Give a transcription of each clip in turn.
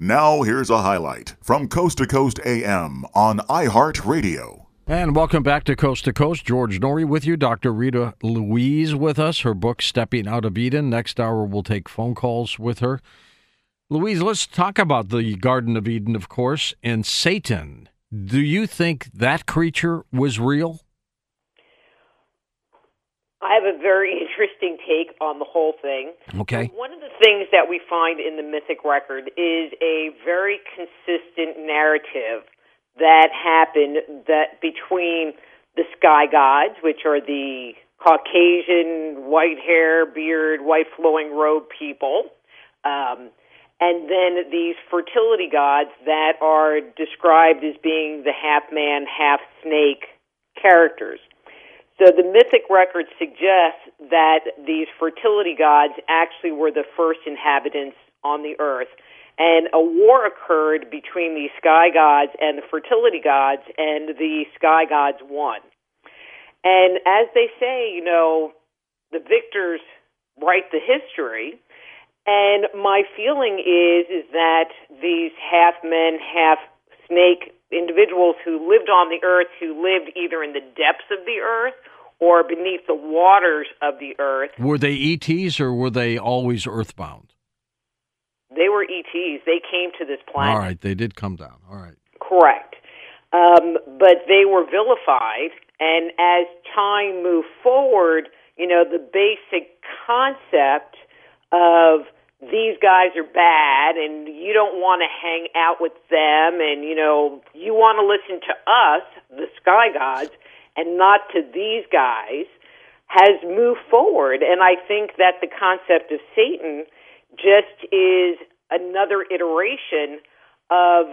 Now, here's a highlight from Coast to Coast AM on iHeartRadio. And welcome back to Coast to Coast. George Noory with you. Dr. Rita Louise with us. Her book, Stepping Out of Eden. Next hour, we'll take phone calls with her. Louise, let's talk about the Garden of Eden, of course, and Satan. Do you think that creature was real? I have a very interesting take on the whole thing. Okay. One of the things that we find in the mythic record is a very consistent narrative that happened that between the sky gods, which are the Caucasian, white hair, beard, white flowing robe people, um, and then these fertility gods that are described as being the half man, half snake characters. So the mythic record suggests that these fertility gods actually were the first inhabitants on the earth. And a war occurred between the sky gods and the fertility gods, and the sky gods won. And as they say, you know, the victors write the history. And my feeling is is that these half men, half snake individuals who lived on the earth, who lived either in the depths of the earth or beneath the waters of the earth. Were they ETs or were they always earthbound? They were ETs. They came to this planet. All right, they did come down. All right. Correct. Um, but they were vilified, and as time moved forward, you know, the basic concept of these guys are bad and you don't want to hang out with them and you know you want to listen to us the sky gods and not to these guys has moved forward. And i think that the concept of satan just is another iteration of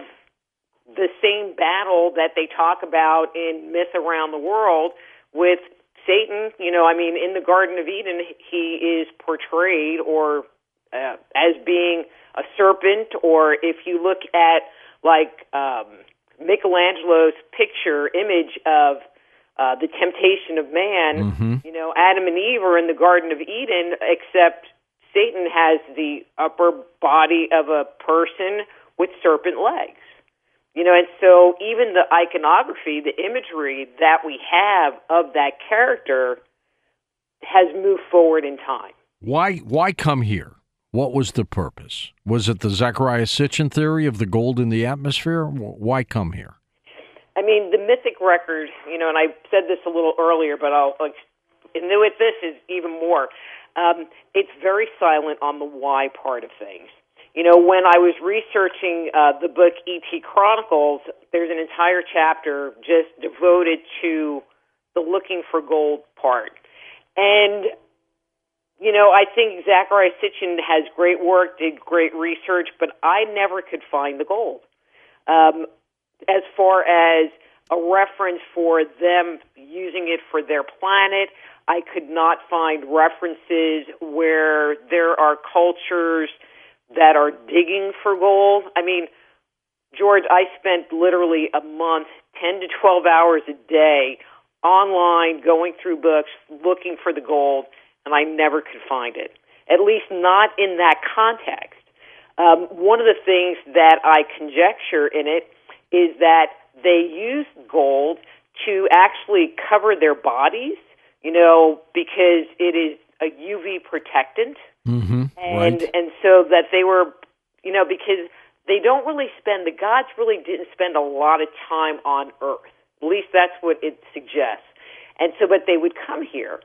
the same battle that they talk about in myth around the world with Satan, you know, I mean, in the Garden of Eden, he is portrayed or uh, as being a serpent, or if you look at like um, Michelangelo's picture image of uh, the temptation of man, Mm-hmm. you know, Adam and Eve are in the Garden of Eden, except Satan has the upper body of a person with serpent legs. You know, and so even the iconography, the imagery that we have of that character has moved forward in time. Why why come here? What was the purpose? Was it the Zecharia Sitchin theory of the gold in the atmosphere? Why come here? I mean, the mythic record, you know, and I said this a little earlier, but I'll, like, with this is even more. Um, it's very silent on the why part of things. You know, when I was researching uh, the book E.T. Chronicles, there's an entire chapter just devoted to the looking for gold part. And, you know, I think Zecharia Sitchin has great work, did great research, but I never could find the gold. Um, as far as a reference for them using it for their planet, I could not find references where there are cultures that are digging for gold. I mean, George, I spent literally a month, 10 to 12 hours a day online going through books looking for the gold, and I never could find it, at least not in that context. Um, one of the things that I conjecture in it is that they used gold to actually cover their bodies, you know, because it is a UV protectant Mm-hmm. and right. and so that they were you know because they don't really spend the gods really didn't spend a lot of time on earth at least that's what it suggests and so but they would come here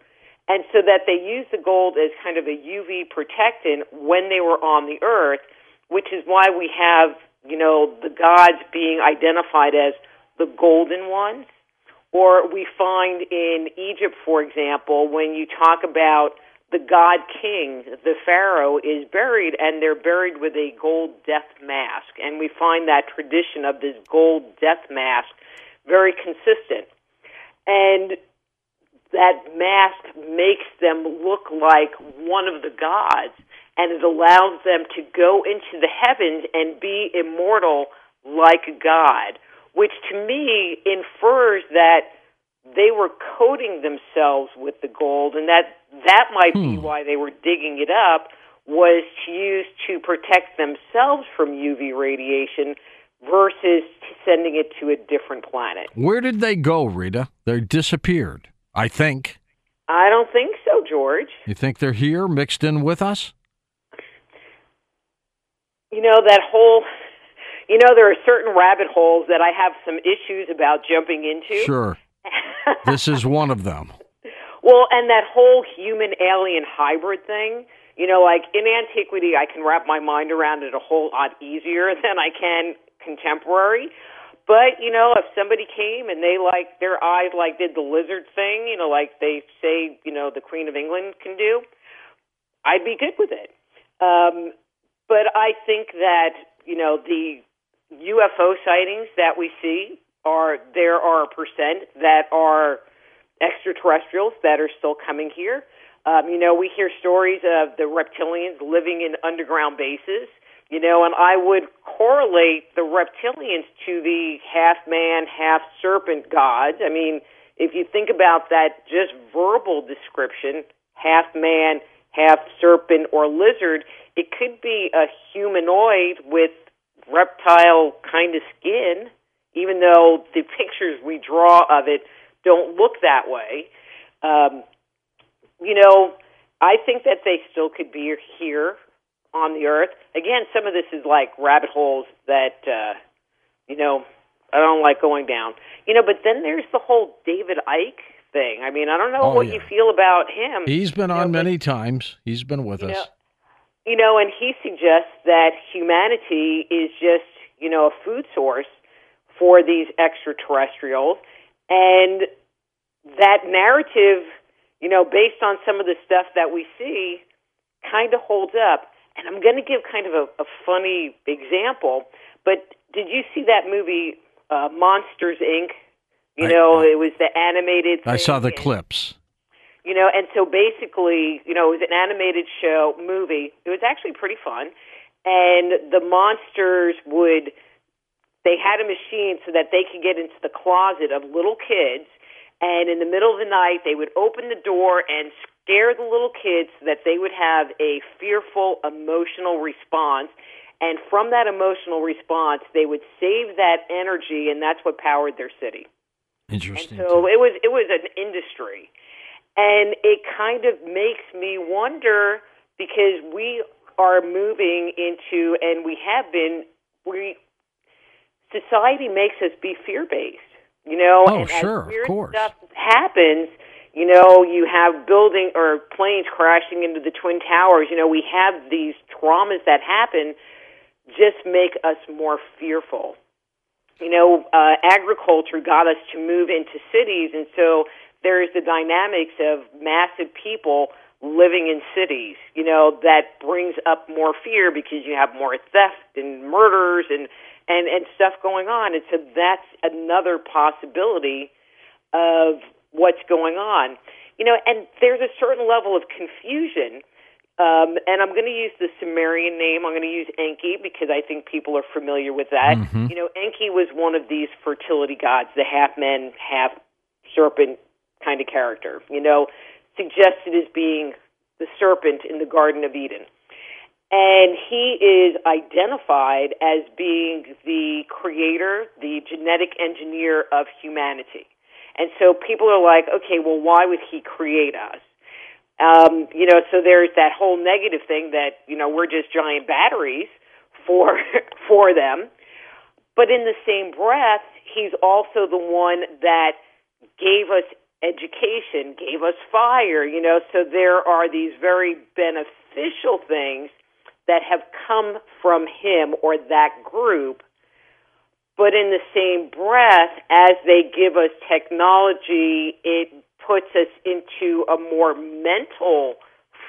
and so that they used the gold as kind of a uv protectant when they were on the earth which is why we have you know the gods being identified as the golden ones or we find in egypt for example when you talk about the god king, the pharaoh, is buried, and they're buried with a gold death mask. And we find that tradition of this gold death mask very consistent. And that mask makes them look like one of the gods, and it allows them to go into the heavens and be immortal like god, which to me infers that they were coating themselves with the gold, and that that might be hmm. why they were digging it up. was to use to protect themselves from UV radiation versus sending it to a different planet. Where did they go, Rita? They disappeared, I think. I don't think so, George. You think they're here mixed in with us? You know, that whole. You know, there are certain rabbit holes that I have some issues about jumping into. Sure. this is one of them. Well, and that whole human alien hybrid thing, you know, like in antiquity, I can wrap my mind around it a whole lot easier than I can contemporary. But, you know, if somebody came and they like their eyes like did the lizard thing, you know, like they say, you know, the Queen of England can do, I'd be good with it. Um, but I think that, you know, the UFO sightings that we see are there are a percent that are extraterrestrials that are still coming here. Um, you know, we hear stories of the reptilians living in underground bases. You know, and I would correlate the reptilians to the half man, half serpent gods. I mean, if you think about that just verbal description, half man, half serpent or lizard, it could be a humanoid with reptile kind of skin, even though the pictures we draw of it don't look that way. Um, you know, I think that they still could be here on the earth. Again, some of this is like rabbit holes that uh, you know I don't like going down. You know, but then there's the whole David Icke thing. I mean, I don't know Oh, what yeah. you feel about him. He's been You know, on but- many times. He's been with us. know, you know, and he suggests that humanity is just, you know, a food source for these extraterrestrials, and that narrative, you know, based on some of the stuff that we see, kind of holds up. And I'm going to give kind of a, a funny example, but did you see that movie, uh, Monsters Inc.? You I- know, it was the animated. Thing. I saw the and- clips. you know, and so basically, you know, it was an animated show movie. It was actually pretty fun, and the monsters would they had a machine so that they could get into the closet of little kids, and in the middle of the night they would open the door and scare the little kids so that they would have a fearful emotional response. And from that emotional response, they would save that energy, and that's what powered their city. And Interesting. so it was it was an industry, and it kind of makes me wonder because we are moving into, and we have been, we society makes us be fear based. You know, Oh, and sure, of as weird course. stuff happens. You know, you have building or planes crashing into the twin towers. You know, we have these traumas that happen, just make us more fearful you know, uh, agriculture got us to move into cities, and so there's the dynamics of massive people living in cities. You know, that brings up more fear because you have more theft and murders and and and stuff going on, and so that's another possibility of what's going on. You know, and there's a certain level of confusion. Um, and I'm going to use the Sumerian name. I'm going to use Enki because I think people are familiar with that. You know, Enki was one of these fertility gods, the half man, half serpent kind of character. You know, suggested as being the serpent in the Garden of Eden. And he is identified as being the creator, the genetic engineer of humanity. And so people are like, okay, well, why would he create us? Um, you know, so there's that whole negative thing that, you know, we're just giant batteries for for them. But in the same breath, he's also the one that gave us education, gave us fire, you know, so there are these very beneficial things that have come from him or that group. But in the same breath, as they give us technology, it puts us into a more mental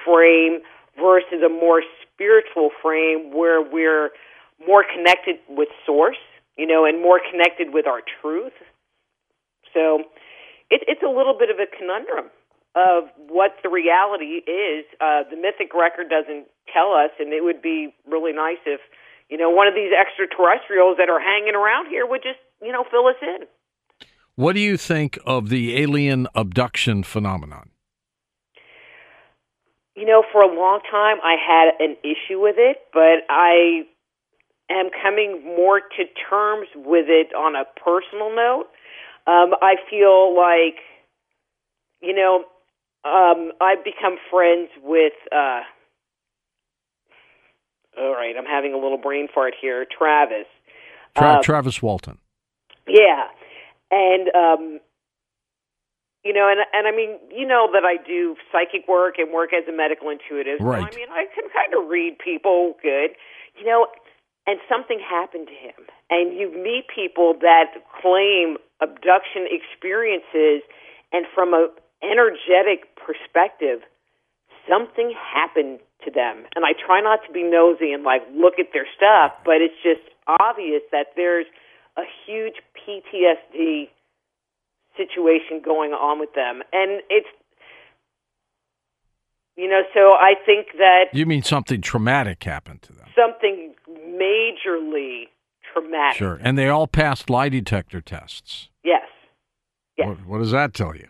frame versus a more spiritual frame where we're more connected with source, you know, and more connected with our truth. So it, it's a little bit of a conundrum of what the reality is. Uh, the mythic record doesn't tell us, and it would be really nice if, you know, one of these extraterrestrials that are hanging around here would just, you know, fill us in. What do you think of the alien abduction phenomenon? you know, for a long time I had an issue with it, but I am coming more to terms with it on a personal note. Um, I feel like, you know, um, I've become friends with. Uh, all right, I'm having a little brain fart here. Travis. Tra- Uh, Travis Walton. yeah, and um, you know, and and I mean, you know that I do psychic work and work as a medical intuitive. So, Right. I mean, I can kind of read people good, you know. And something happened to him, and you meet people that claim abduction experiences, and from a energetic perspective, something happened to them. And I try not to be nosy and like look at their stuff, but it's just obvious that there's a huge PTSD situation going on with them. And it's, you know, so I think that You mean something traumatic happened to them? something majorly traumatic. Sure. And they all passed lie detector tests. Yes. Yes. What, what does that tell you?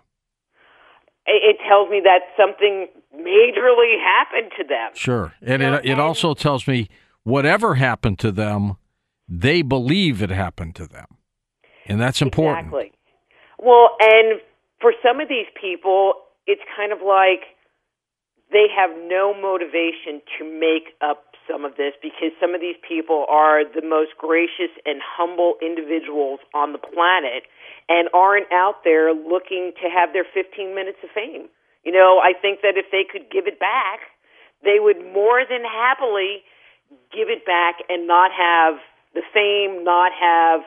It, it tells me that something majorly happened to them. Sure. And You know, it, it and- also tells me whatever happened to them, they believe it happened to them. And that's important. Exactly. Well, and for some of these people, it's kind of like they have no motivation to make up some of this because some of these people are the most gracious and humble individuals on the planet and aren't out there looking to have their 15 minutes of fame. You know, I think that if they could give it back, they would more than happily give it back and not have the fame, not have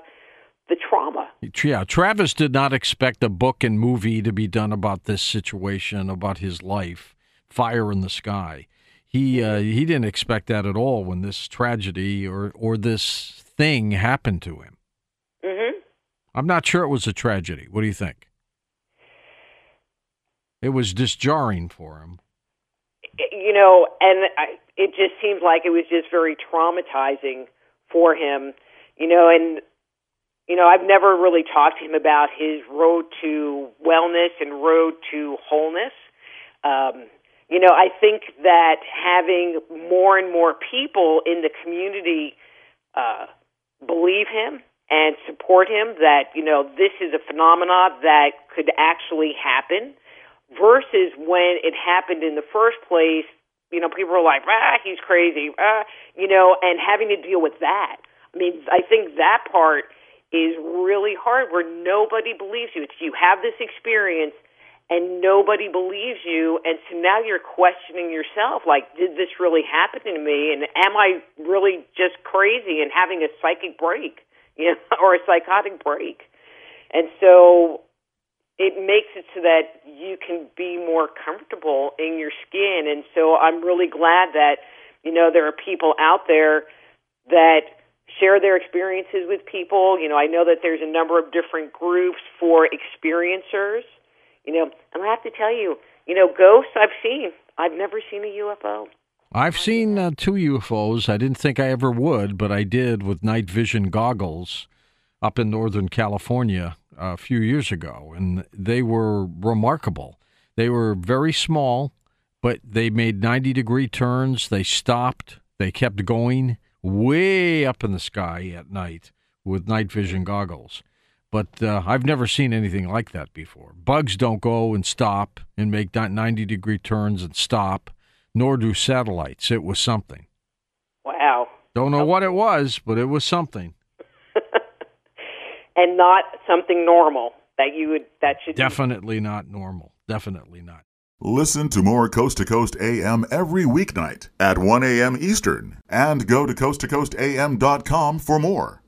the trauma. Yeah, Travis did not expect a book and movie to be done about this situation, about his life, Fire in the Sky. He uh, he didn't expect that at all when this tragedy or or this thing happened to him. Mm-hmm. I'm not sure it was a tragedy. What do you think? It was just jarring for him. you know, and I, it just seems like it was just very traumatizing for him, you know, and you know, I've never really talked to him about his road to wellness and road to wholeness. Um, you know, I think that having more and more people in the community uh, believe him and support him that you know this is a phenomenon that could actually happen versus when it happened in the first place you know people are like ah he's crazy ah you know and having to deal with that. I mean i think that part is really hard where nobody believes you. It's you have this experience and nobody believes you and so now you're questioning yourself like did this really happen to me? And am i really just crazy and having a psychic break you know or a psychotic break? And so it makes it so that you can be more comfortable in your skin and so i'm really glad that you know there are people out there that share their experiences with people you know i know that there's a number of different groups for experiencers you know, and I have to tell you, you know, ghosts I've seen. I've never seen a UFO. I've seen uh, two UFOs. I didn't think I ever would, but I did with night vision goggles up in Northern California a few years ago, and they were remarkable. They were very small, but they made 90 degree turns. They stopped, they kept going way up in the sky at night with night vision goggles. But uh, I've never seen anything like that before. Bugs don't go and stop and make 90 degree turns and stop nor do satellites. It was something. Wow. Don't know what it was, but it was something. And not something normal that you would that should Definitely not normal. Definitely not. Listen to more Coast to Coast AM every weeknight at 1 a.m. Eastern and go to coasttocoastam.com for more.